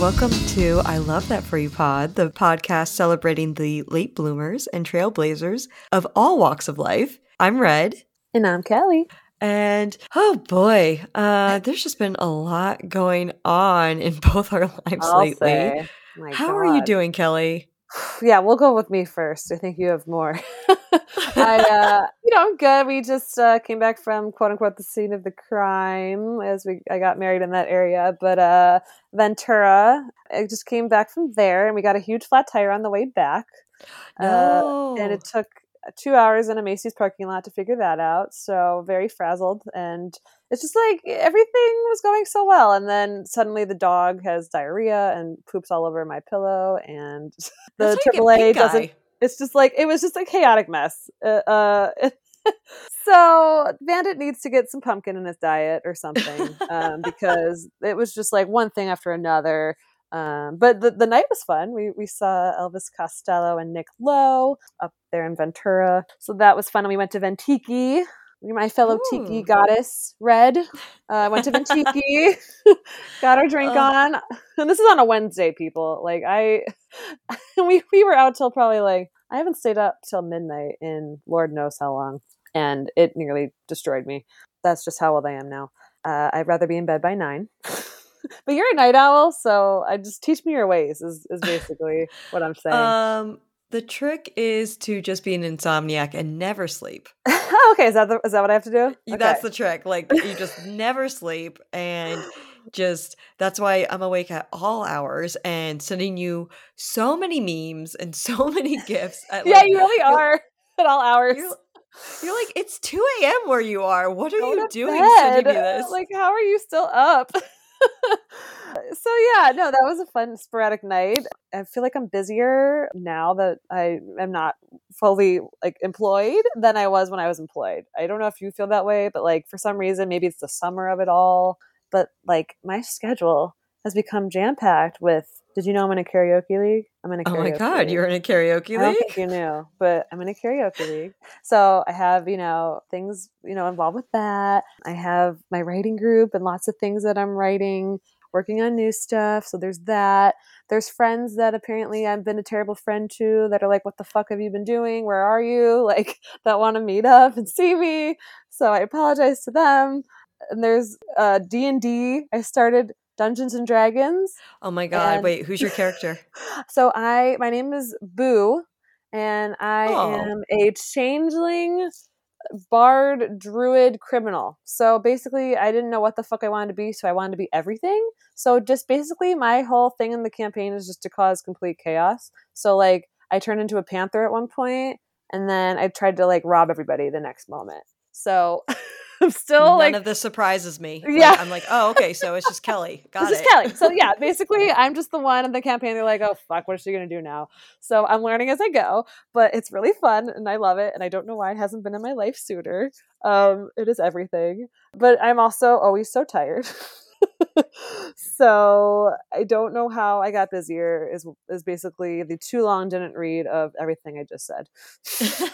welcome to I Love That For You Pod, the podcast celebrating the late bloomers and trailblazers of all walks of life. I'm Red. And I'm Kelly. And oh boy, uh, there's just been a lot going on in both our lives I'll lately. How My are you doing, Kelly? Yeah, we'll go with me first. I think you have more. I, uh, you know, I'm good. We just uh, came back from quote unquote the scene of the crime as we I got married in that area. But uh, Ventura, I just came back from there, and we got a huge flat tire on the way back. Uh, and it took two hours in a Macy's parking lot to figure that out. So very frazzled, and it's just like everything was going so well, and then suddenly the dog has diarrhea and poops all over my pillow, and the AAA doesn't. It's just like it was just a chaotic mess. Uh, uh, so Bandit needs to get some pumpkin in his diet or something um, because it was just like one thing after another. Um, but the, the night was fun. We we saw Elvis Costello and Nick Lowe up there in Ventura, so that was fun. And we went to Ventiki. My fellow tiki goddess, Red, uh, went to Ventiki, got our drink Oh. on, and this is on a Wednesday. People like I, we we were out till probably like I haven't stayed up till midnight in Lord knows how long, and it nearly destroyed me. That's just how old I am now. Uh, I'd rather be in bed by nine. but you're a night owl, so I just teach me your ways. Is is basically what I'm saying. Um, the trick is to just be an insomniac and never sleep. okay, is that the, is that what I have to do? Y- That's the trick. Like you just never sleep and just that's why I'm awake at all hours and sending you so many memes and so many gifts. At, yeah, like, you really you're- at all hours. You're, you're like it's two a.m. where you are. What are Go you doing bed. sending me this? Like, how are you still up? so yeah, no, that was a fun sporadic night. I feel like I'm busier now that I am not fully like employed than I was when I was employed. I don't know if you feel that way, but like for some reason, maybe it's the summer of it all. But like my schedule has become jam packed with. Did you know I'm in a karaoke league? I'm in a Karaoke oh my god, league. you're in a karaoke league. I don't think you knew, but I'm in a karaoke league. So I have, you know, things, you know, involved with that. I have my writing group and lots of things that I'm writing, working on new stuff. So there's that. There's friends that apparently I've been a terrible friend to that are like, what the fuck have you been doing? Where are you? Like, that want to meet up and see me. So I apologize to them. And there's uh, D&D. I started Dungeons and Dragons. Oh my god, And- wait, who's your character? So I my name is Boo and I Oh. am a changeling bard druid criminal. So basically I didn't know what the fuck I wanted to be, so I wanted to be everything. So just basically my whole thing in the campaign is just to cause complete chaos. So like I turned into a panther at one point and then I tried to like rob everybody the next moment. So I'm still None like of this surprises me. Like, Yeah. I'm like, oh, okay, so it's just Kelly. Got this it. is just Kelly. So yeah, basically, I'm just the one in the campaign. They're like, "Oh fuck, what is she gonna do now?" So I'm learning as I go, but it's really fun and I love it. And I don't know why it hasn't been in my life sooner. Um, it is everything, but I'm also always so tired. so I don't know how I got busier. Is is basically the too long didn't read of everything I just said.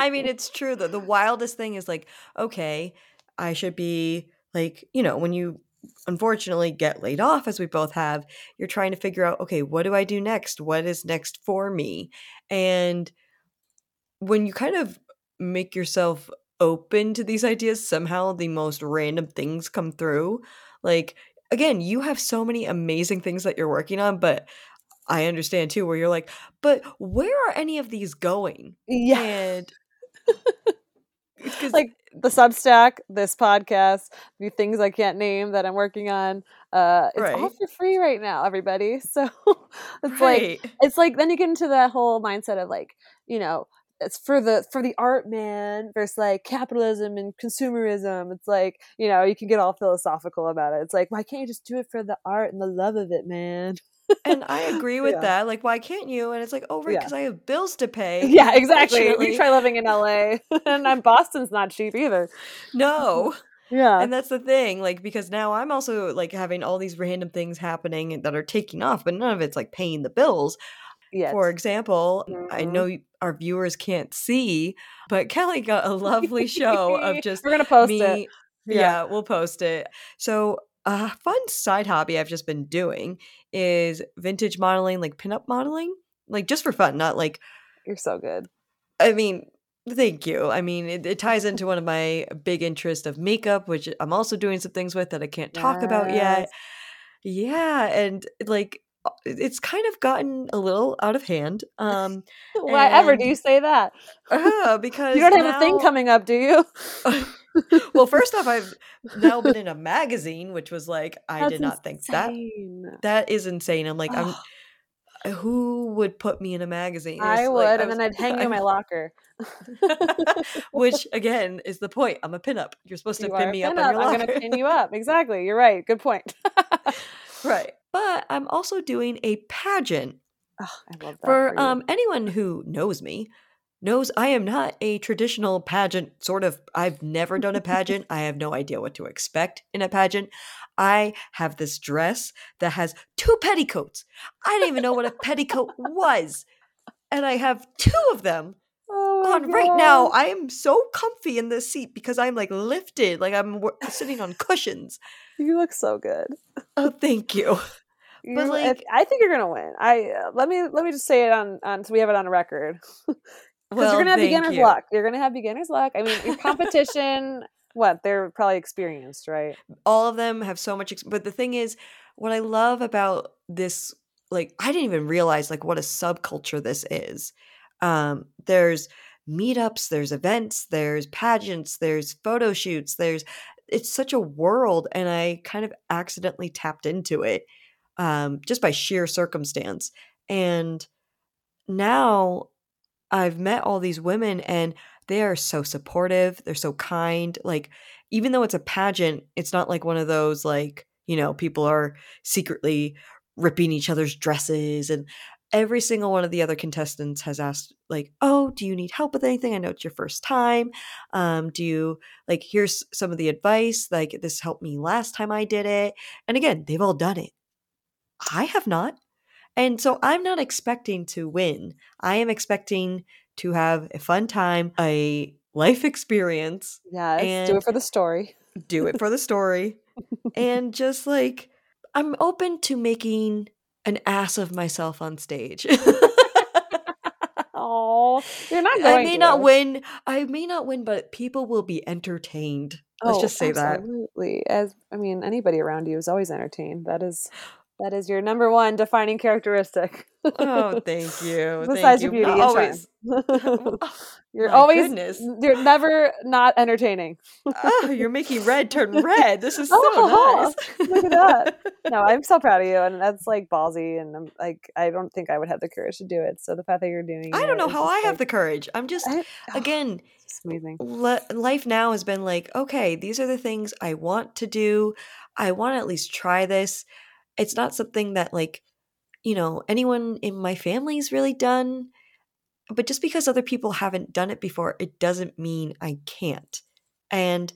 I mean, it's true though. The wildest thing is like, okay, I should be like, you know, when you unfortunately get laid off, as we both have, you're trying to figure out, okay, what do I do next? What is next for me? And when you kind of make yourself open to these ideas, somehow the most random things come through. Like, again, you have so many amazing things that you're working on, but I understand too, where you're like, but where are any of these going? yeah. And like the Substack, this podcast, the things I can't name that I'm working on. Uh, it's all for free right now, everybody. So it's like it's like then you get into that whole mindset of like you know it's for the for the art man versus like capitalism and consumerism. It's like you know you can get all philosophical about it. It's like why can't you just do it for the art and the love of it, man? and I agree with Yeah. that. Like, why can't you? And it's like, oh, right, Yeah. because I have bills to pay. Yeah, exactly. You try living in LA, and I'm Boston's not cheap either. No. Yeah, and that's the thing like because now i'm also like having all these random things happening that are taking off but none of it's like paying the bills yeah. for example i Mhm. know our viewers can't see but kelly got a lovely show of just we're gonna post me it. yeah. we'll post it so a fun side hobby I've just been doing is vintage modeling, like pinup modeling, like just for fun, not like You're so good. I mean, thank you. I mean, it, it ties into one of my big interests of makeup, which I'm also doing some things with that I can't talk about yet. Yeah, and like it's kind of gotten a little out of hand. Um, Why ever do you say that? uh, because You don't have a thing coming up, do you? well, first off, I've now been in a magazine, which was like I That's did not think that that is insane. I'm like, I'm who would put me in a magazine? I would, like, and was- then I'd hang you in my locker. Which again is the point. I'm a pinup. You're supposed to You pin me up on pinup. your I'm gonna pin you up. Exactly. You're right. Good point. right. But I'm also doing a pageant. Ugh, I love that For for um anyone who knows me knows I am not a traditional pageant sort of I've never done a pageant. I have no idea what to expect in a pageant. I have this dress that has two petticoats. I didn't even know what a petticoat was. And I have two of them Oh on right now. I am so comfy in this seat because I'm like lifted, like I'm w- sitting on cushions. You look so good. Oh, thank you. You, But, like- I think you're gonna win. I uh, let me let me just say it on on so we have it on a record because Well, you're gonna have beginner's you. luck. You're gonna have beginner's luck. I mean, your competition. what they're probably experienced, right? all of them have so much ex- but the thing is what i love about this like i didn't even realize like what a subculture this is um there's meetups there's events there's pageants there's photo shoots there's it's such a world and i kind of accidentally tapped into it um just by sheer circumstance. And now i've met all these women and they are so supportive they're so kind like even though it's a pageant it's not like one of those like you know people are secretly ripping each other's dresses and every single one of the other contestants has asked like oh do you need help with anything? I know it's your first time. Um do you like here's some of the advice like this helped me last time i did it. And again they've all done it i have not and so i'm not expecting to win i am expecting to have a fun time a life experience Yes. do it for the story. do it for the story and just like i'm open to making an ass of myself on stage Oh, you're not going. i may to. not win i may not win but people will be entertained let's Oh, just say that absolutely. As I mean, anybody around you is always entertained. That is that is your number one defining characteristic. oh thank you Besides thank your you beauty charm. always oh you're my always goodness. you're never not entertaining. oh you're making red turn red this is so Oh, nice look at that. No, I'm so proud of you, and that's like ballsy, and I'm like, I don't think I would have the courage to do it. So the fact that you're doing, i don't know how i have the courage i'm just I- oh, again amazing. le- life now has been like, okay, these are the things I want to do. I want to at least try this. It's not something that, like, you know, anyone in my family's really done. But just because other people haven't done it before, it doesn't mean I can't. And,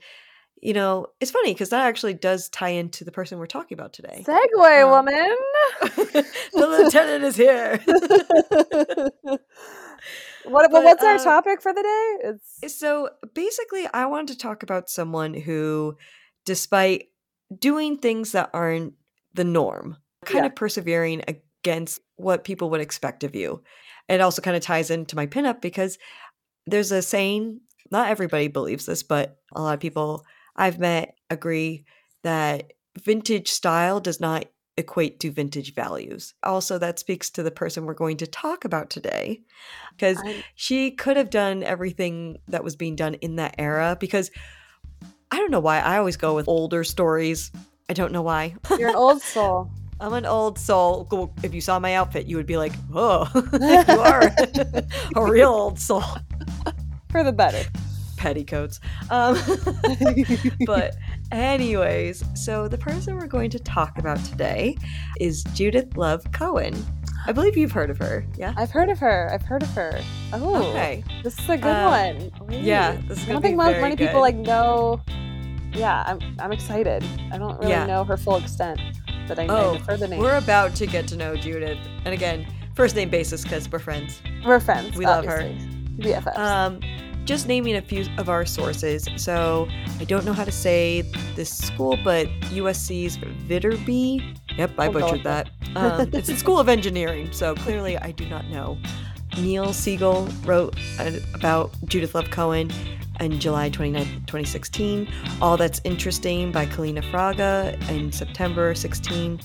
you know, it's funny because that actually does tie into the person we're talking about today. Segue, Um, woman. the lieutenant is here. what? but, what's our uh, topic for the day? It's So basically, I wanted to talk about someone who, despite doing things that aren't the norm, kind Yeah. of persevering against what people would expect of you. It also kind of ties into my pinup because there's a saying, not everybody believes this, but a lot of people I've met agree that vintage style does not equate to vintage values. Also, that speaks to the person we're going to talk about today because she could have done everything that was being done in that era because I don't know why I always go with older stories. I don't know why. you're an old soul. I'm an old soul. If you saw my outfit, you would be like, "Oh, you are a real old soul." for the better. Petticoats. Um, but anyways, so the person we're going to talk about today is Judith Love Cohen. I believe you've heard of her. Yeah. I've heard of her. I've heard of her. Oh, Okay. this is a good Um, one. yeah, Ooh. this is I don't be think many people like know. Yeah, I'm. I'm excited. I don't really Yeah. know her full extent, but I, Oh, I heard the name. We're about to get to know Judith, and again, first name basis because we're friends. We're friends. we love her. obviously. BFFs. Um, just naming a few of our sources. So I don't know how to say this school, but USC's Viterbi. Yep, I butchered that. Um, it's a School of Engineering, so clearly I do not know. Neil Siegel wrote about Judith Love Cohen in July 29, 2016. All That's Interesting by Kaleena Fraga in September 16,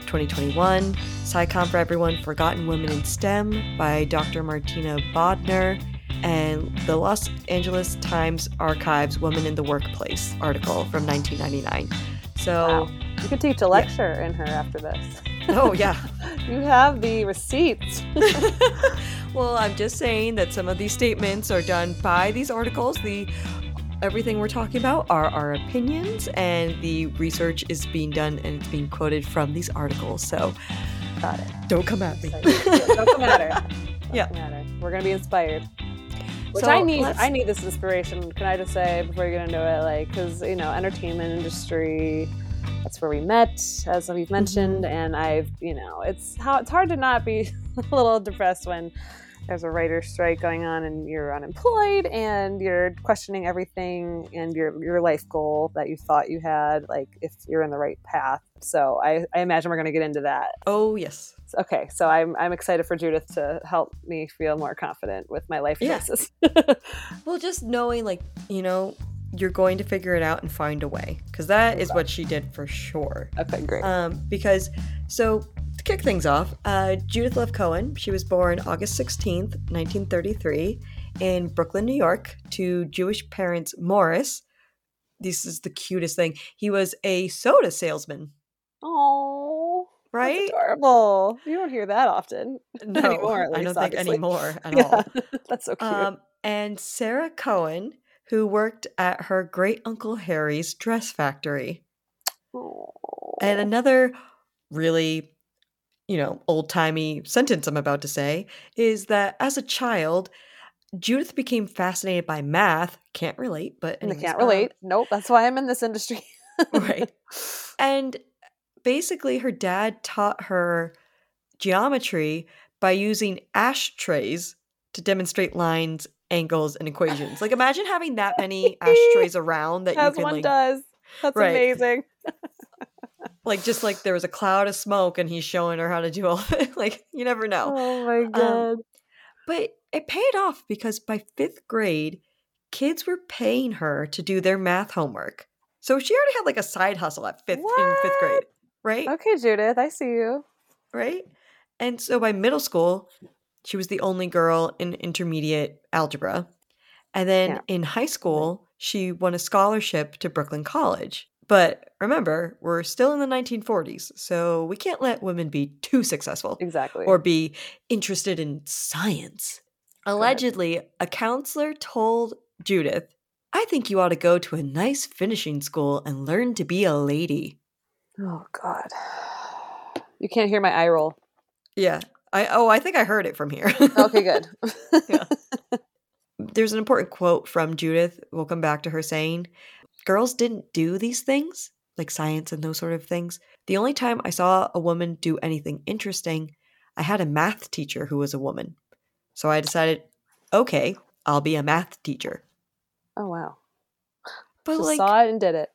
2021. SciComm for Everyone Forgotten Women in STEM by Dr. Martina Bodner. And the Los Angeles Times Archives Women in the Workplace article from 1999. So, Wow. You could teach a lecture in her after this. Oh, yeah. You have the receipts. well, I'm just saying that some of these statements are done by these articles. The everything we're talking about are our opinions, and the research is being done and it's being quoted from these articles. So Got it. don't come at me. So, yeah, don't come at her. Don't Yeah. come at her. We're gonna be inspired. Which So, I need. let's- I need this inspiration. Can I just say before you get into it, like, because you know, entertainment industry. That's where we met, as we've mm-hmm. mentioned, and I've, you know, it's how it's hard to not be a little depressed when there's a writer's strike going on and you're unemployed and you're questioning everything and your your life goal that you thought you had, like if you're in the right path. So I, I imagine we're going to get into that Oh yes. okay so i'm i'm excited for judith to help me feel more confident with my life Yeah. choices Well, just knowing like you know you're going to figure it out and find a way because that is what she did for sure. okay great Um, because so to kick things off, uh, Judith Love Cohen. She was born August sixteenth, nineteen thirty-three, in Brooklyn, New York, to Jewish parents Morris. This is the cutest thing. He was a soda salesman, oh right? adorable you don't hear that often No, anymore, at I don't think obviously. anymore at yeah all. that's so cute Um, and Sarah Cohen, who worked at her great uncle Harry's dress factory. And another really, you know, old timey sentence I'm about to say is that as a child, Judith became fascinated by math. Can't relate, but anyways, can't um, relate nope that's why i'm in this industry right. And basically, her dad taught her geometry by using ashtrays to demonstrate lines, angles, and equations. Like, imagine having that many ashtrays around that you as can one like, does that's Right. amazing like just like there was a cloud of smoke and he's showing her how to do all of it. Like, you never know. oh my um, god But it paid off because by fifth grade, kids were paying her to do their math homework. So she already had like a side hustle at fifth in fifth grade, right? okay judith i see you Right? And so by middle school, she was the only girl in intermediate algebra. And then Yeah. in high school, she won a scholarship to Brooklyn College. But remember, we're still in the 1940s, so we can't let women be too successful exactly or be interested in science. Allegedly, a counselor told Judith, I think you ought to go to a nice finishing school and learn to be a lady. oh god you can't hear my eye roll Yeah. I oh, I think I heard it from here. okay good Yeah. There's an important quote from Judith. We'll come back to her saying, Girls didn't do these things, like science and those sort of things. The only time I saw a woman do anything interesting, I had a math teacher who was a woman. So I decided, okay, I'll be a math teacher. oh wow But Just like, saw it and did it.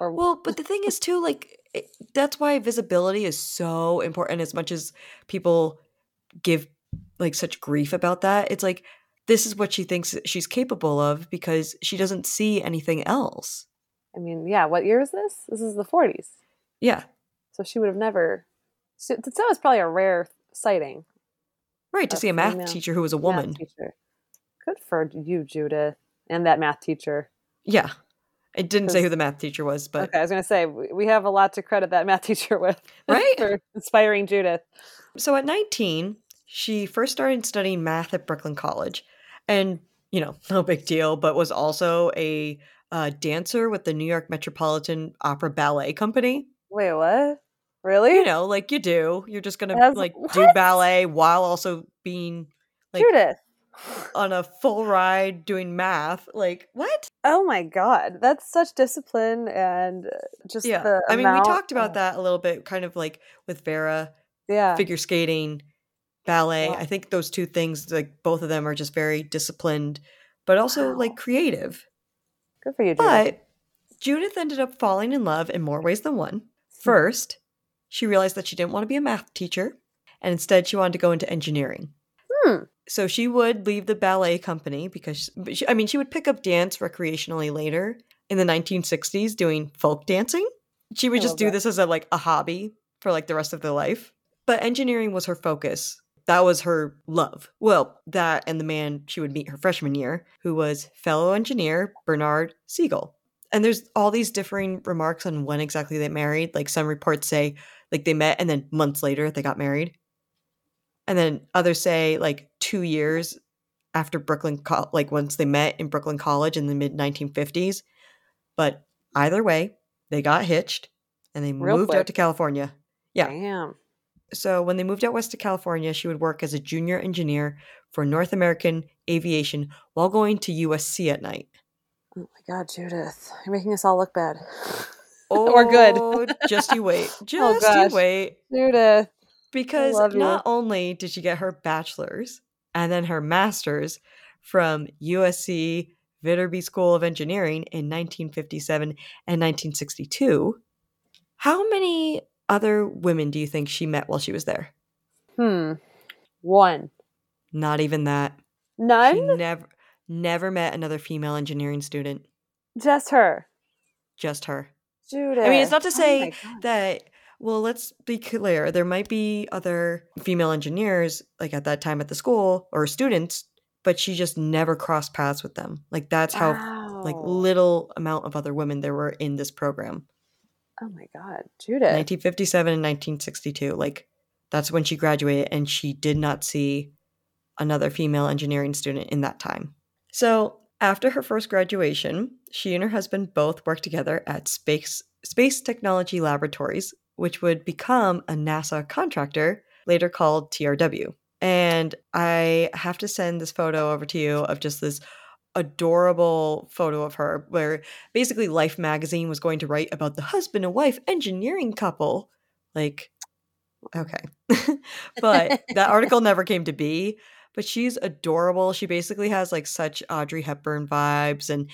Or well, but the thing is too, like, it, that's why visibility is so important. As much as people give like such grief about that, it's like this is what she thinks she's capable of because she doesn't see anything else. I mean, yeah. What year is this? This is the 40s. Yeah, So she would have never. So that was probably a rare sighting. right. To see a math female teacher who was a woman. Good for you, Judith, and that math teacher. Yeah, it didn't say who the math teacher was, but okay, I was going to say we have a lot to credit that math teacher with, Right? for inspiring Judith. So at 19, she first started studying math at Brooklyn College. And, you know, no big deal, but was also a uh, dancer with the New York Metropolitan Opera Ballet Company. Wait, what? Really? You know, like you do. You're just going to As- like do ballet while also being like Judith. On a full ride doing math. Like, what? Oh my God, that's such discipline and uh, just Yeah. the I mean, we talked about that a little bit, kind of like with Vera, Yeah. figure skating, ballet. Wow. I think those two things, like both of them, are just very disciplined but also Wow. like creative. Good for you, Judith. But Judith ended up falling in love in more ways than one. First, she realized that she didn't want to be a math teacher, and instead she wanted to go into engineering. Hmm. So she would leave the ballet company because, she, I mean, she would pick up dance recreationally later in the 1960s doing folk dancing. She would I just do that. this as a like a hobby for like the rest of their life. But engineering was her focus. That was her love. Well, that and the man she would meet her freshman year, who was fellow engineer Bernard Siegel. And there's all these differing remarks on when exactly they married. Like some reports say like they met and then months later they got married. And then others say like 2 years after Brooklyn like once they met in Brooklyn College in the mid 1950s. But either way, they got hitched and they Real moved quick. out to California. Yeah. Damn. So when they moved out west to California, she would work as a junior engineer for North American Aviation while going to USC at night. Oh my God, Judith. You're making us all look bad. Oh, Or good. just you wait. Oh, just gosh. you wait. Judith. Because you. not only did she get her bachelor's and then her master's from USC Viterbi School of Engineering in 1957 and 1962, how many other women do you think she met while she was there? Hmm. One. Not even that. She None? never never met another female engineering student. Just her. Just her. Judith. I mean, it's not to Oh say God. that well, let's be clear. There might be other female engineers like at that time at the school or students, but she just never crossed paths with them. Like that's how like little amount of other women there were in this program. Oh my God, Judith. 1957 and 1962. Like that's when she graduated and she did not see another female engineering student in that time. So, after her first graduation, she and her husband both worked together at Space Space Technology Laboratories, which would become a NASA contractor, later called TRW. And I have to send this photo over to you of just this adorable photo of her where basically Life magazine was going to write about the husband and wife engineering couple. Like, okay. but that article never came to be. But she's adorable. She basically has like such Audrey Hepburn vibes and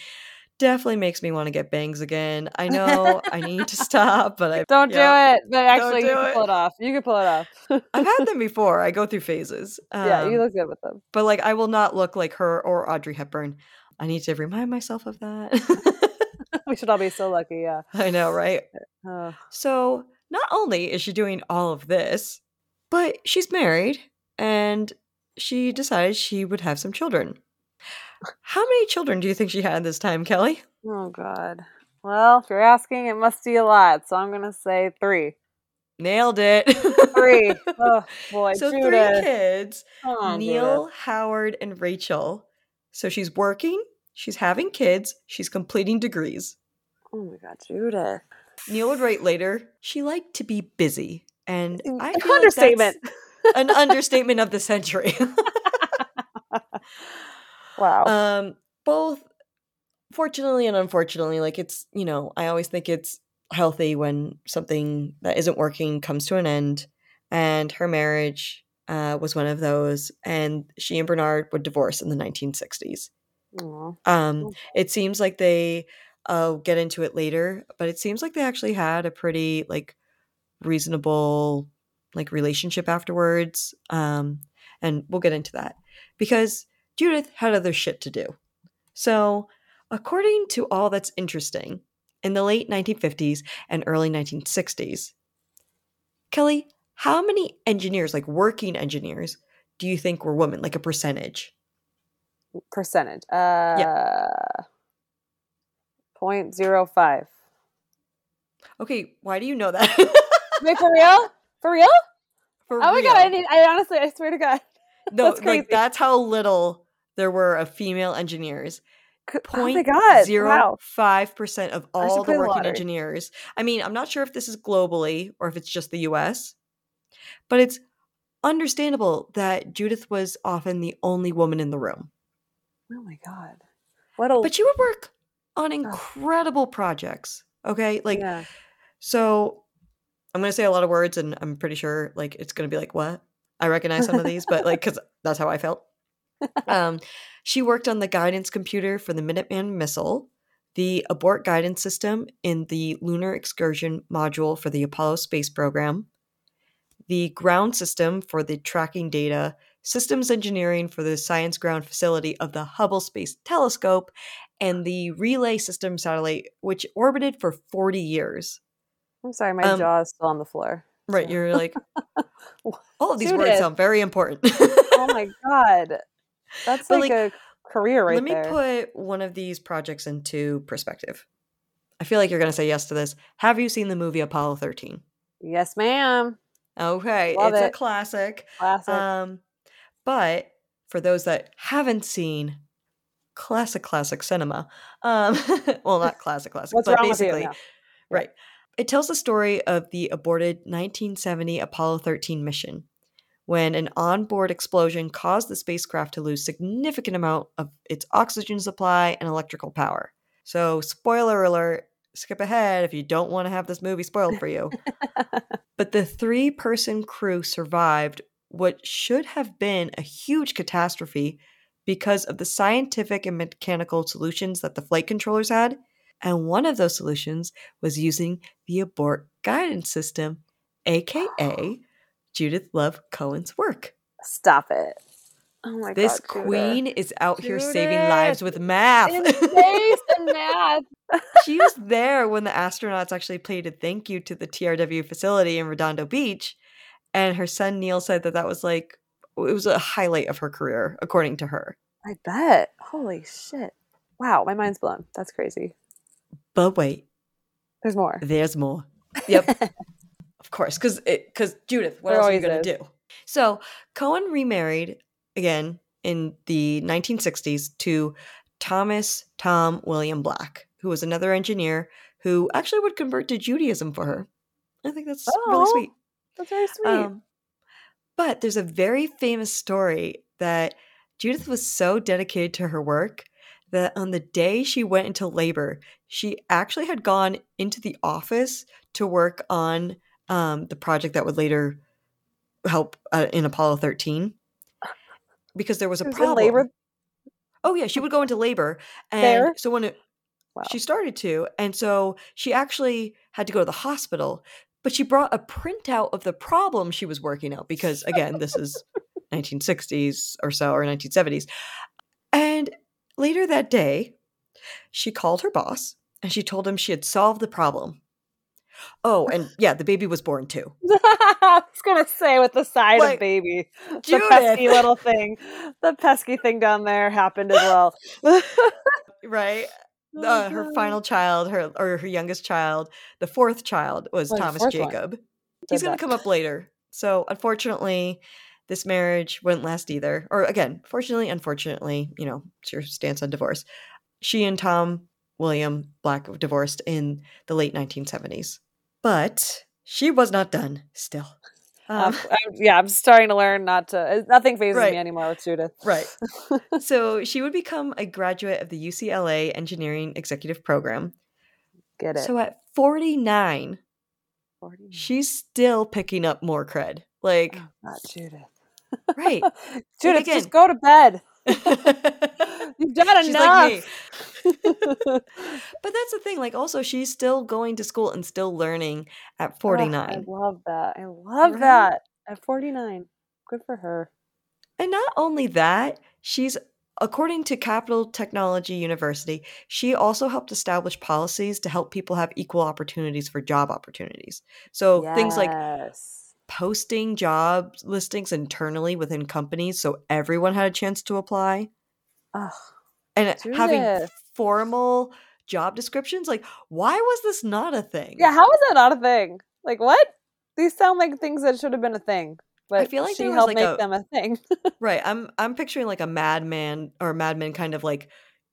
definitely makes me want to get bangs again. I know I need to stop, but I Don't yeah. do it. But actually, do you can it. pull it off. You can pull it off. I've had them before. I go through phases. yeah, you Um, look good with them. but like I will not look like her or Audrey Hepburn. I need to remind myself of that. we should all be so lucky. Yeah. I know, right? Oh, So, not only is she doing all of this, but she's married and she decided she would have some children. How many children do you think she had this time, Kelly? oh God. Well, if you're asking, it must be a lot. So I'm gonna say three. Nailed it. Three. oh boy, so, Judith. three kids Neil, Howard, and Rachel. So, she's working, she's having kids, she's completing degrees. Oh my God, Judith. Neil would write later, she liked to be busy. And I An like understatement. that's an understatement of the century. Wow. um both fortunately and unfortunately like it's you know i always think it's healthy when something that isn't working comes to an end and her marriage uh, was one of those and she and bernard would divorce in the 1960s Aw. um it seems like they i'll get into it later but it seems like they actually had a pretty like reasonable like relationship afterwards um and we'll get into that because judith had other shit to do so according to all that's interesting in the late 1950s and early 1960s kelly how many engineers like working engineers do you think were women like a percentage Percentage. Uh, zero five. okay why do you know that Wait, for real? For real? For oh my god! I real. need. I honestly, I swear to God. no, that's like crazy. that's how little there were of female engineers. Oh Point zero five percent of all the working lottery. engineers. I mean, I'm not sure if this is globally or if it's just the U.S., but it's understandable that Judith was often the only woman in the room. Oh my god! What a. But she would work on incredible projects. Okay, like yeah. So I'm going to say a lot of words and I'm pretty sure like it's going to be like what? I recognize some of these, but like cuz that's how I felt. Um, she worked on the guidance computer for the Minuteman missile, the abort guidance system in the lunar excursion module for the Apollo space program, the ground system for the tracking data, systems engineering for the science ground facility of the Hubble Space Telescope, and the relay system satellite, which orbited for 40 years. I'm sorry, my Um, jaw is still on the floor. Right, you're like, all of these words sound very important. oh my god, that's But, like, like, a career right there. Let me there. put one of these projects into perspective. I feel like you're going to say yes to this. Have you seen the movie Apollo 13? yes, ma'am. Okay, Love it's a classic. Classic. Um, but for those that haven't seen classic, classic cinema, um, well, not classic, classic, What's but you? basically, Yeah. right. It tells the story of the aborted 1970 Apollo 13 mission when an onboard explosion caused the spacecraft to lose significant amount of its oxygen supply and electrical power. So, spoiler alert, skip ahead if you don't want to have this movie spoiled for you. but the three person crew survived what should have been a huge catastrophe because of the scientific and mechanical solutions that the flight controllers had. And one of those solutions was using the abort guidance system, aka Judith Love Cohen's work. Stop it. Oh my This god. Judith. queen is out here saving lives with math. in space and math. she was there when the astronauts actually played a thank you to the TRW facility in Redondo Beach. And her son Neil said that that was like, it was a highlight of her career, according to her. I bet. Holy shit. Wow, my mind's blown. That's crazy. But wait, There's more. there's more. Yep. of course, because because Judith, what There else are you going to do? So Cohen remarried again in the 1960s to Thomas Tom William Black, who was another engineer who actually would convert to Judaism for her. I think that's really Oh, sweet. That's very sweet. Um, but there's a very famous story that Judith was so dedicated to her work that on the day she went into labor, she actually had gone into the office to work on um, the project that would later help uh, in Apollo 13 because there was a was problem. labor? Oh yeah, she would go into labor, and There? so when it, Wow. she started to, and so she actually had to go to the hospital. But she brought a printout of the problem she was working out because, again, this is 1960s or so or 1970s. And later that day, she called her boss and she told him she had solved the problem. Oh, and yeah, the baby was born too. I was gonna say with the side Like, of baby, the pesky little thing, the pesky thing down there happened as well. Right? Uh, her final child, her or her youngest child, the fourth child was Oh, Thomas one. Jacob. He's going to come up later. So unfortunately, this marriage wouldn't last either. Or again, fortunately, unfortunately, you know, it's your stance on divorce. She and Tom William Black divorced in the late 1970s, but she was not done. Still, Um, um, I'm- yeah, I'm starting to learn not to. Nothing fazes Right. me anymore with Judith. Right. so she would become a graduate of the UCLA Engineering Executive Program. Get it. So at 49, 49. she's still picking up more cred. Like, Oh, not Judith. right. Judith, again- just go to bed. You've done she's enough. like. But that's the thing. Like, also, she's still going to school and still learning at Ugh, 49. I love that. I love Right? that. At 49. Good for her. And not only that, she's, according to Capital Technology University, she also helped establish policies to help people have equal opportunities for job opportunities. So things like Yes. Posting job listings internally within companies so everyone had a chance to apply Ugh. and having Judith. formal job descriptions. Like, why was this not a thing? Yeah, how is that not a thing? Like what? These sound like things that should have been a thing. But I feel like she was, helped like, make a- them a thing. Right. I'm I'm picturing like a Mad Men or Mad Men kind of like,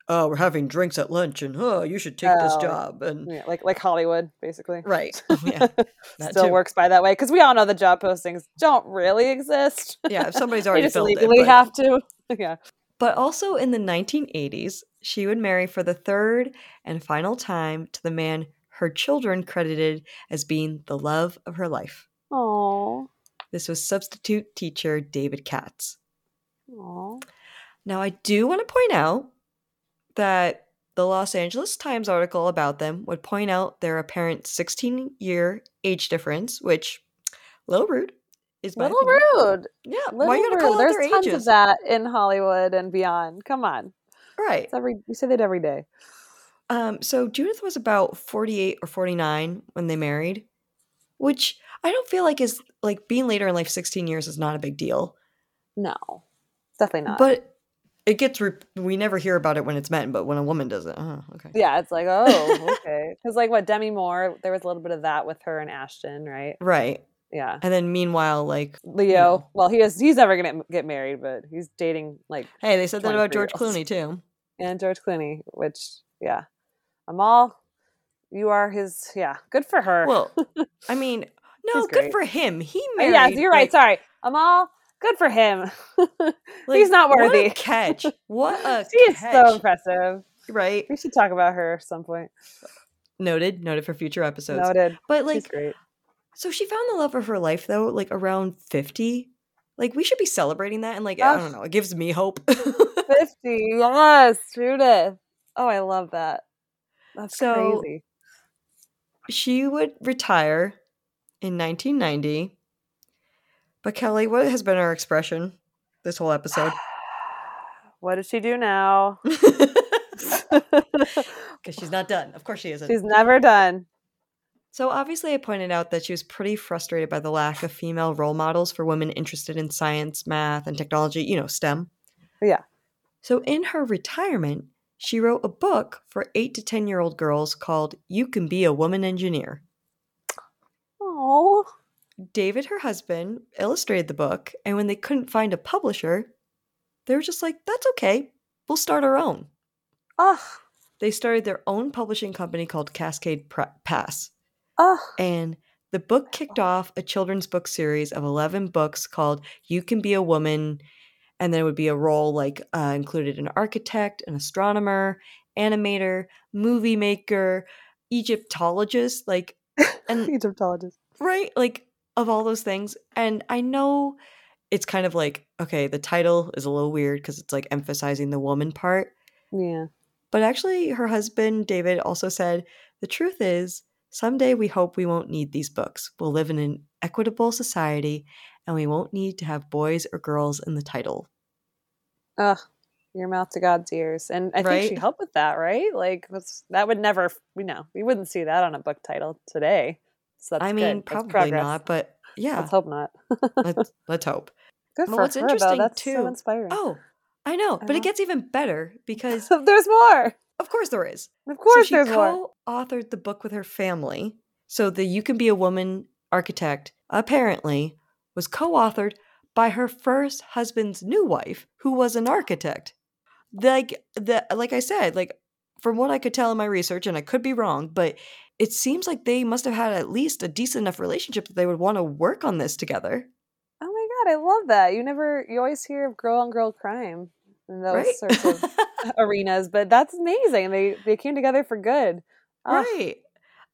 oh, we're having drinks at lunch and oh, you should take this Oh, job and Yeah, like like Hollywood, basically. right. Oh, yeah. Still too. works by that way because we all know the job postings don't really exist. Yeah, if somebody's already just legally it. But, have to. yeah. but also in the 1980s, she would marry for the third and final time to the man her children credited as being the love of her life. Oh. This was substitute teacher David Katz. Oh. Now, I do want to point out that the Los Angeles Times article about them would point out their apparent 16 year age difference, which, little rude. Is Little opinion. rude. Yeah, Little why you rude. call out There's their tons ages? of that in Hollywood and beyond. Come on. Right. It's every we say that every day. Um, so Judith was about 48 or 49 when they married, which I don't feel like is like being later in life 16 years is not a big deal. No. Definitely not. But it gets re- we never hear about it when it's men, but when a woman does it, oh, okay. yeah, it's like, oh, okay. Because like what Demi Moore, there was a little bit of that with her and Ashton, right? Right. Yeah. And then meanwhile, like, Leo. know. Well, he is he's never gonna get married, but he's dating like hey, they said that about George Clooney too. and George Clooney, which yeah. Amal, you are his yeah, good for her. Well, I mean, no, good for him. He Uh, married. yeah, you're right. like- Sorry. Amal, good for him. like, he's not What worthy. a catch! What a she is catch! so impressive. right. We should talk about her at some point. Noted. Noted for future episodes. Noted. But She's like, great. So she found the love of her life though, like around 50. Like we should be celebrating that and like I don't know, it gives me hope. 50. Yes, Judith. Oh, I love that. That's So- crazy. she would retire in 1990. But Kelly, what has been our expression this whole episode? What does she do now? Because she's not done. Of course she isn't. She's never done. So obviously I pointed out that she was pretty frustrated by the lack of female role models for women interested in science, math, and technology, you know, STEM. Yeah. So in her retirement, she wrote a book for 8 to 10 year old girls called You Can Be a Woman Engineer. Oh, David, her husband, illustrated the book, and when they couldn't find a publisher, they were just like, that's okay. We'll start our own. oh, They started their own publishing company called Cascade Pre- Pass. oh. And the book kicked off a children's book series of 11 books called You Can Be a Woman. And there would be a role like uh, included an architect, an astronomer, animator, movie maker, Egyptologist, like, and Egyptologist. right? Like, of all those things. And I know it's kind of like, okay, the title is a little weird because it's like emphasizing the woman part. Yeah. But actually, her husband, David, also said the truth is, someday we hope we won't need these books. We'll live in an equitable society and we won't need to have boys or girls in the title. Ugh. Your mouth to God's ears. And I think she helped with that, right? Like that's, that would never we know. We wouldn't see that on a book title today. So that's I mean, That's probably not, but yeah, Let's hope not. let's, let's hope. Good But for what's her, interesting, though. That's too- so inspiring. Oh, I know, but know. it gets even better because, there's more. of course, there is. Of course, so she there's more. co-authored the book with her family. So the "You Can Be a Woman" architect apparently was co-authored by her first husband's new wife, who was an architect. Like the like I said, like from what I could tell in my research, and I could be wrong, but it seems like they must have had at least a decent enough relationship that they would want to work on this together. Oh my god, I love that. You never, you always hear of girl on girl crime in those right? sorts of arenas, but that's amazing. They they came together for good. Ah, Right.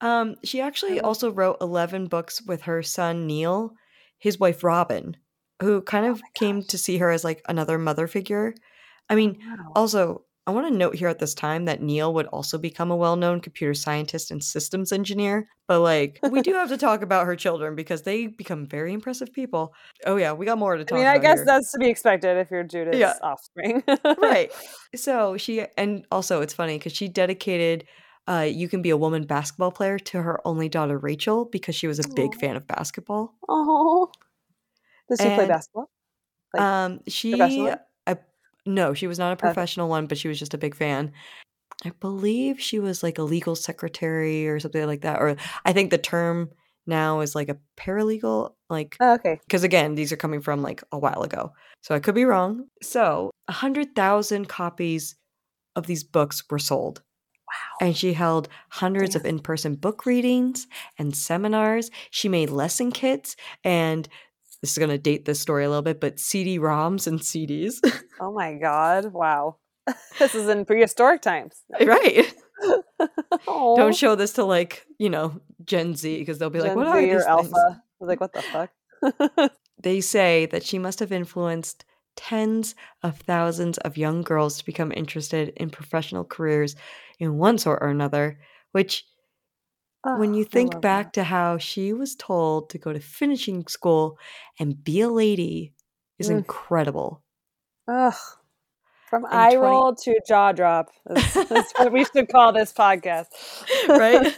Um, she actually also wrote 11 books with her son Neil, his wife Robin, who kind Oh of came to see her as like another mother figure. I mean, wow. also, I want to note here at this time that Neil would also become a well known computer scientist and systems engineer. But like, we do have to talk about her children because they become very impressive people. Oh, yeah, we got more to I talk mean, about. I guess here. that's to be expected if you're Judith's Yeah. offspring. right. So she, and also it's funny because she dedicated uh, You Can Be a Woman basketball player to her only daughter, Rachel, because she was a big Aw. fan of basketball. Oh. Does she play basketball? Like, um, she? I, no, she was not a Okay. professional one, but she was just a big fan. I believe she was like a legal secretary or something like that. Or I think the term now is like a paralegal, like Oh, okay. because again, these are coming from like a while ago. So I could be wrong. So a hundred thousand copies of these books were sold. Wow. And she held hundreds of in person book readings and seminars. She made lesson kits and this is going to date this story a little bit, but CD ROMs and CDs. Oh my god. Wow. this is in prehistoric times. Eh, right. oh. Don't show this to like, you know, Gen Z because they'll be like, Gen what are Z these or things? alpha? I was like, what the fuck? They say that she must have influenced tens of thousands of young girls to become interested in professional careers in one sort or another, which when Oh, you think back that. to how she was told to go to finishing school and be a lady is Mm. incredible. Ugh. From In eye 20 roll to jaw drop. That's, that's what we should call this podcast. right?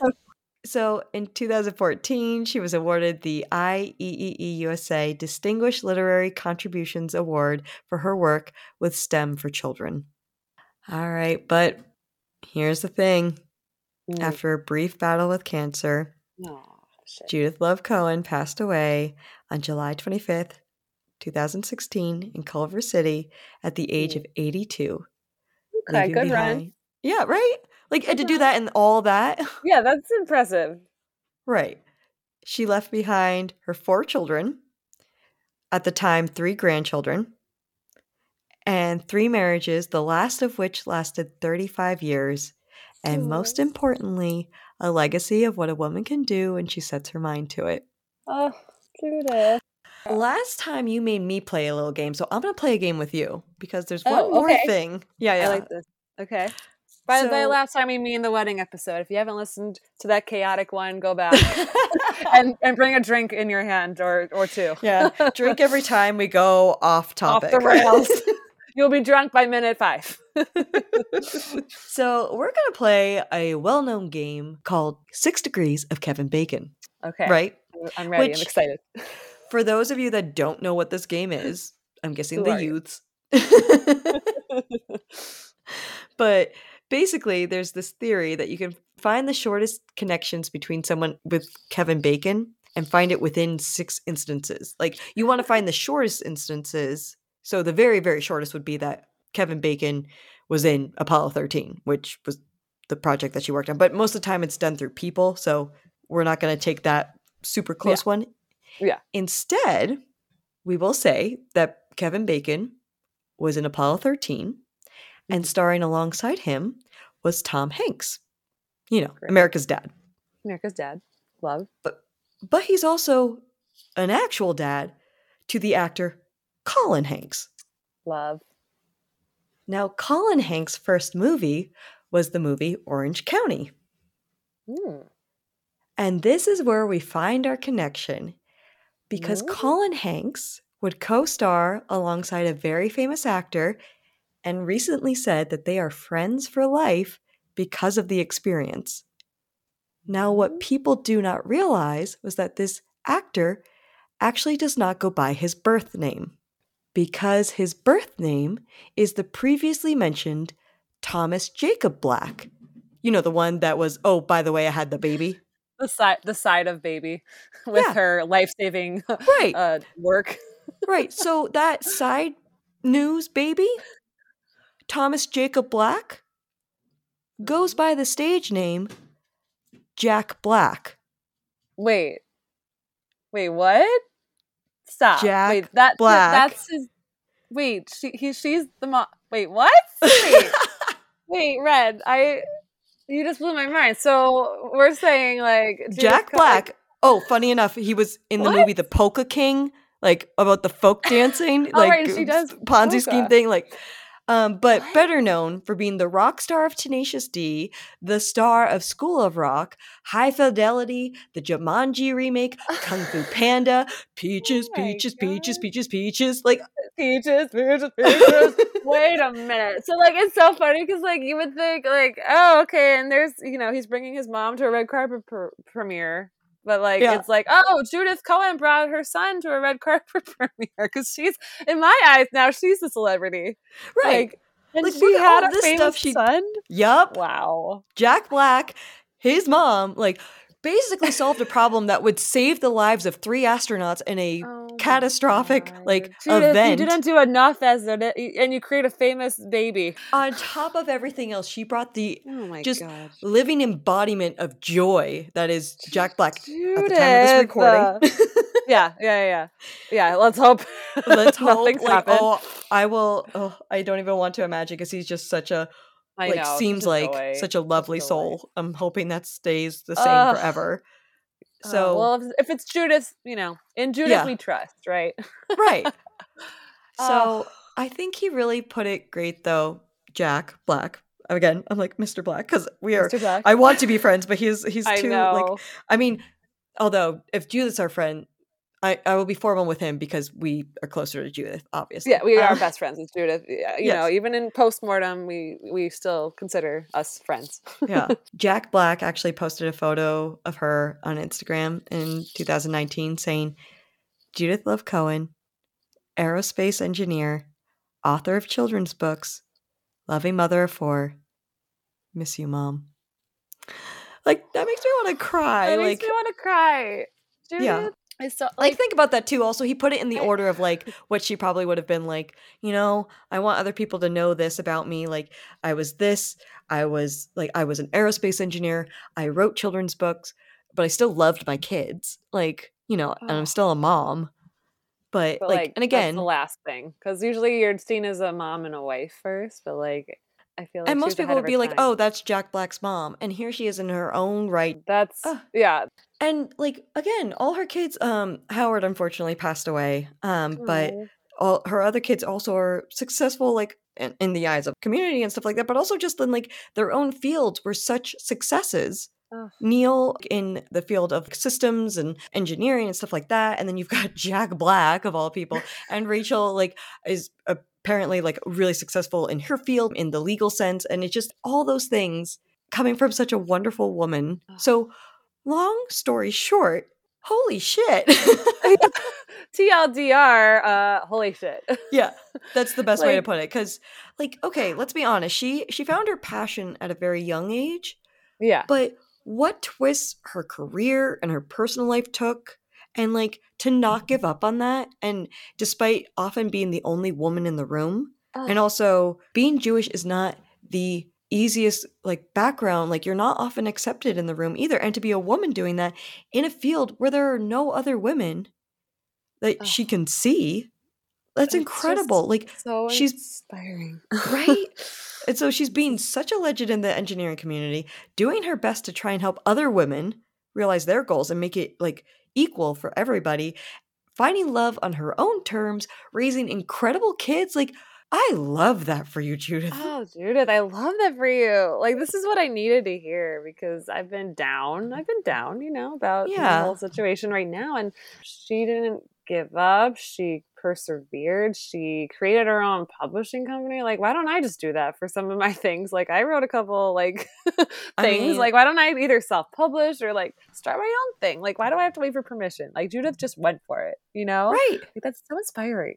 So in 2014, she was awarded the IEEE USA Distinguished Literary Contributions Award for her work with STEM for children. All right, but here's the thing. Mm. After a brief battle with cancer, Aw, shit. Judith Love Cohen passed away on July 25th, 2016, in Culver City at the age of 82. Okay, good run. Yeah, right? Like, and Good to do that and all that. Yeah, that's impressive. Right. She left behind her four children, at the time, three grandchildren, and three marriages, the last of which lasted 35 years. And most importantly, a legacy of what a woman can do when she sets her mind to it. Oh, Judith. Last time you made me play a little game, so I'm going to play a game with you because there's one Oh, more thing. Yeah, yeah. I like this. Okay. By the way, So- last time we mean the wedding episode. If you haven't listened to that chaotic one, go back and, and bring a drink in your hand or or two. yeah, drink every time we go off Off topic. the rails. You'll be drunk by minute five. so we're gonna play a well-known game called Six Degrees of Kevin Bacon. Okay. Right? I'm ready. Which- I'm excited. For those of you that don't know what this game is, I'm guessing Who the you? youths. but basically, there's this theory that you can find the shortest connections between someone with Kevin Bacon and find it within six instances. Like you want to find the shortest instances. So the very, very shortest would be that Kevin Bacon was in Apollo 13, which was the project that she worked on. But most of the time it's done through people. So we're not going to take that super close one. Yeah. Instead, we will say that Kevin Bacon was in Apollo 13 and Mhm. starring alongside him was Tom Hanks. You know, Great. America's dad. America's dad. Love. But But he's also an actual dad to the actor Colin Hanks. Love. Now, Colin Hanks' first movie was the movie Orange County. Mm. And this is where we find our connection because Ooh. Colin Hanks would co star alongside a very famous actor and recently said that they are friends for life because of the experience. Now, what people do not realize was that this actor actually does not go by his birth name because his birth name is the previously mentioned Thomas Jacob Black. You know, the one that was, oh, by the way, I had the baby. The side, the side of baby, with Yeah. her life saving Right. uh, work. Right. So that side news baby, Thomas Jacob Black, goes by the stage name Jack Black. Wait, wait, what? Stop. Jack wait, that that- that's his. Wait, she he she's the mom. Wait, what? Wait, wait, Red. I you just blew my mind. So we're saying like Jack Black. Oh, funny enough, he was in the What? movie The Polka King, like about the folk dancing, Oh, like right, she does Ponzi scheme thing, like. Um, but What? better known for being the rock star of Tenacious D, the star of School of Rock, High Fidelity, the Jumanji remake, Kung Fu Panda, Peaches, Oh my Peaches, Peaches, Peaches, Peaches. Like, peaches, peaches, peaches. Wait a minute. So like it's so funny because like you would think like oh okay and there's you know he's bringing his mom to a red carpet pr- premiere. But like Yeah. it's like oh Judith Cohen brought her son to a red carpet premiere because she's in my eyes now she's the celebrity right. like and Like, she had all a this famous stuff she- son yup. wow Jack Black, his mom, like, basically solved a problem that would save the lives of three astronauts in a Oh catastrophic, God. like, Judith, event. you didn't do enough as an and you create a famous baby On top of everything else, she brought the oh my Just god living embodiment of joy that is Jack Black at the time of this recording. yeah, yeah, yeah, yeah. Let's hope. Let's hope, nothing's like, happened. oh, I will. Oh, I don't even want to imagine because he's just such a I like know, seems like such a lovely joy. soul. I'm hoping that stays the same Ugh. forever. Oh, So well, if, if it's Judith, you know, in Judith Yeah. we trust, right? right. So Oh. I think he really put it great though, Jack Black. Again, I'm like Mr. Black because we are. I want to be friends, but he's he's I too know. like. I mean, although if Judith's our friend, I I will be formal with him because we are closer to Judith, obviously. yeah, we are Uh, best friends with Judith. Yeah, You know, even in postmortem, we we still consider us friends. yeah. Jack Black actually posted a photo of her on Instagram in 2019 saying, Judith Love Cohen, aerospace engineer, author of children's books, loving mother of four. Miss you, mom. Like, that makes me want to cry. It like, makes me want to cry. Judith Yeah. So like like, think about that too also he put it in the I- order of like what she probably would have been like you know i want other people to know this about me like i was this i was like i was an aerospace engineer i wrote children's books but i still loved my kids like you know and Oh. i'm ah. still a mom but, but like, like, and that's again the last thing because usually you're seen as a mom and a wife first, but like I feel like and most people would be like oh that's jack black's mom and here she is in her own right that's Ugh. yeah. and like again all her kids um howard unfortunately passed away um but all her other kids also are successful like in, in the eyes of community and stuff like that but also just in like their own fields were such successes Neil in the field of systems and engineering and stuff like that and then you've got jack black of all people and rachel like is apparently like really successful in her field in the legal sense and it's just all those things coming from such a wonderful woman. So long story short holy shit! TLDR, uh, holy shit. yeah that's the best way to put it because like okay let's be honest she she found her passion at a very young age yeah. but what twists her career and her personal life took and like to not mm-hmm. give up on that and despite often being the only woman in the room and also being jewish is not the easiest like background like you're not often accepted in the room either and to be a woman doing that in a field where there are no other women that she can see that's It's incredible like so she's- inspiring. right and so she's being such a legend in the engineering community doing her best to try and help other women realize their goals and make it like equal for everybody finding love on her own terms raising incredible kids like i love that for you judith Oh, Judith, I love that for you. Like, this is what I needed to hear because I've been down. I've been down, you know, about Yeah. the whole situation right now. And she didn't give up. She persevered. She created her own publishing company. Like, why don't I just do that for some of my things? Like, I wrote a couple, like, I things. mean- like, why don't I either self publish or, like, start my own thing? Like, why do I have to wait for permission? Like, Judith just went for it, you know? right Like, that's so inspiring.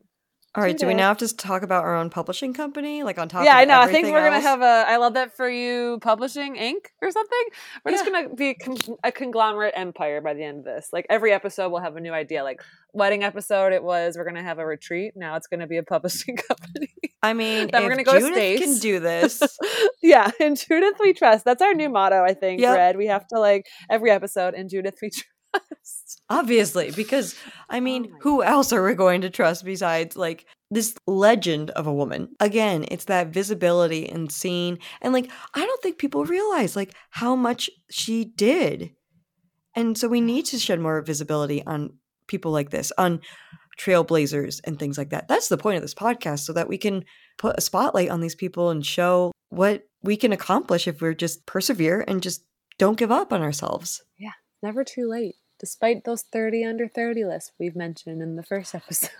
All right do we now have to talk about our own publishing company like on top yeah, of I know. I think we're gonna have a I love that for you publishing Inc. or something. We're just gonna be a con- a conglomerate empire by the end of this. Like every episode, we'll have a new idea. Like wedding episode, it was we're gonna have a retreat. Now it's gonna be a publishing company. i mean Then if we're gonna go to judith can do this yeah, and Judith we trust. That's our new motto. I think. Yep. Red. We have to like every episode and Judith we trust. Obviously, because I mean, Oh who else are we going to trust besides like this legend of a woman? Again, it's that visibility and seeing, and like, I don't think people realize like how much she did. And so we need to shed more visibility on people like this, on trailblazers and things like that. That's the point of this podcast, so that we can put a spotlight on these people and show what we can accomplish if we're just persevere and just don't give up on ourselves. Yeah, never too late. Despite those 30 under 30 lists we've mentioned in the first episode.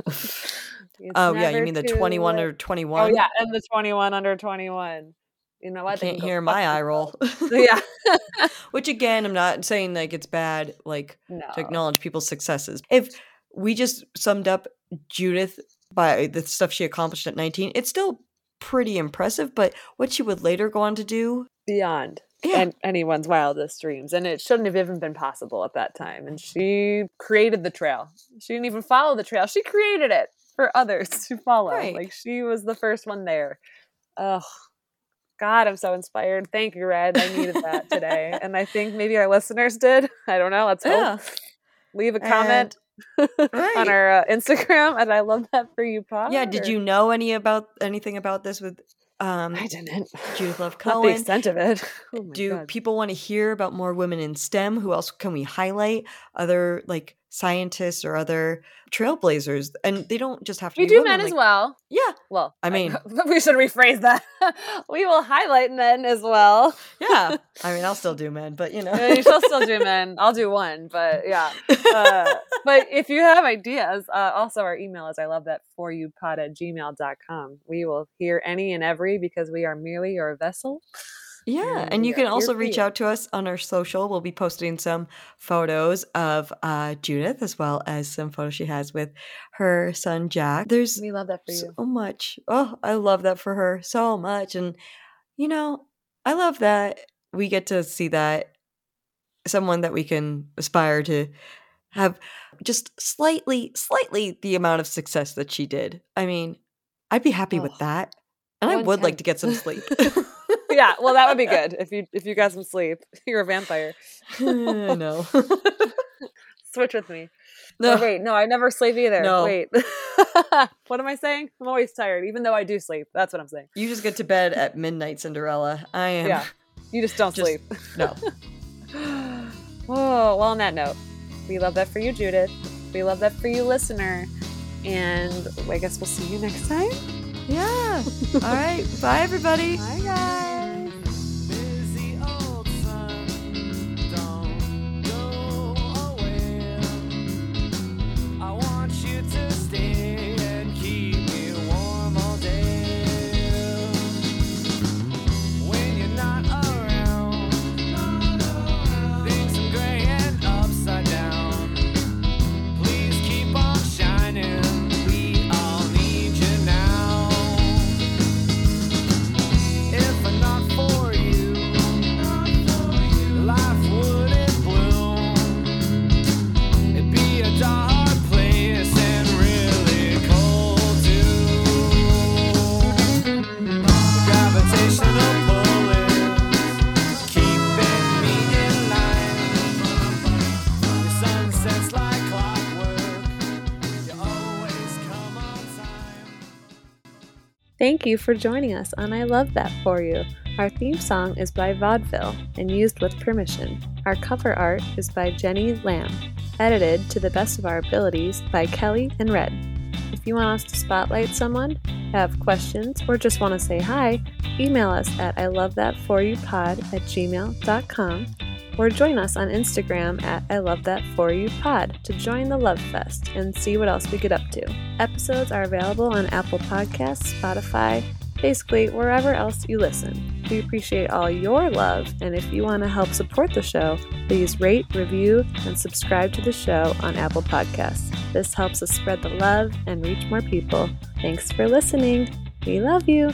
Oh yeah, you mean the 21 late. or 21? Oh yeah, and the 21 under 21. You know I what? They can't hear my eye roll. themselves. yeah. Which again, I'm not saying like it's bad like no. to acknowledge people's successes. If we just summed up Judith by the stuff she accomplished at 19, it's still pretty impressive, but what she would later go on to do, Beyond yeah. an- anyone's wildest dreams. And it shouldn't have even been possible at that time. And she created the trail. She didn't even follow the trail. She created it for others to follow. Right. Like she was the first one there. Oh God, I'm so inspired. Thank you, Red. I needed that today. and I think maybe our listeners did. I don't know. Let's hope. yeah. Leave a comment right. on our uh, Instagram. And I love that for you, Pod. Yeah, did you know any about anything about this with um I didn't. Judith Love Not the extent of it. Oh do God. people want to hear about more women in STEM? Who else can we highlight? Other like scientists or other trailblazers, and they don't just have to. We be do women, men as well. Yeah, Well, I mean- we should rephrase that. we will highlight men as well. yeah. I mean, I'll still do men, but you know, Uh, you shall still do men. I'll do one, but yeah. Uh, but if you have ideas, uh, also our email is I love that for you pod at gmail.com. We will hear any and every because we are merely your vessel. Yeah, And you can also reach out to us on our social. We'll be posting some photos of uh, Judith as well as some photos she has with her son Jack. There's We love that for you so much. Oh, I love that for her so much. And, you know, I love that we get to see that someone that we can aspire to have just slightly, slightly the amount of success that she did. I mean, I'd be happy with Oh, that. And I would like to get some sleep. yeah, well, that would be good if you if you got some sleep. You're a vampire. I know. Switch with me. No. Oh, wait, no, I never sleep either. No. Wait. what am I saying? I'm always tired, even though I do sleep. That's what I'm saying. You just get to bed at midnight, Cinderella. I am. Yeah. You just don't Just- sleep. No. oh, well, on that note, we love that for you, Judith. We love that for you, listener. And I guess we'll see you next time. Yeah. All right. Bye, everybody. Bye, guys. Busy old Thank you for joining us on I Love That For You. Our theme song is by Vaudeville and used with permission. Our cover art is by Jenny Lam, edited to the best of our abilities by Kelly and Red. If you want us to spotlight someone, have questions, or just want to say hi, email us at I love that for you pod at gmail.com or join us on Instagram at I love that for you pod to join the Love Fest and see what else we get up to. Episodes are available on Apple Podcasts, Spotify, basically wherever else you listen. We appreciate all your love, and if you want to help support the show, please rate, review, and subscribe to the show on Apple Podcasts. This helps us spread the love and reach more people. Thanks for listening. We love you.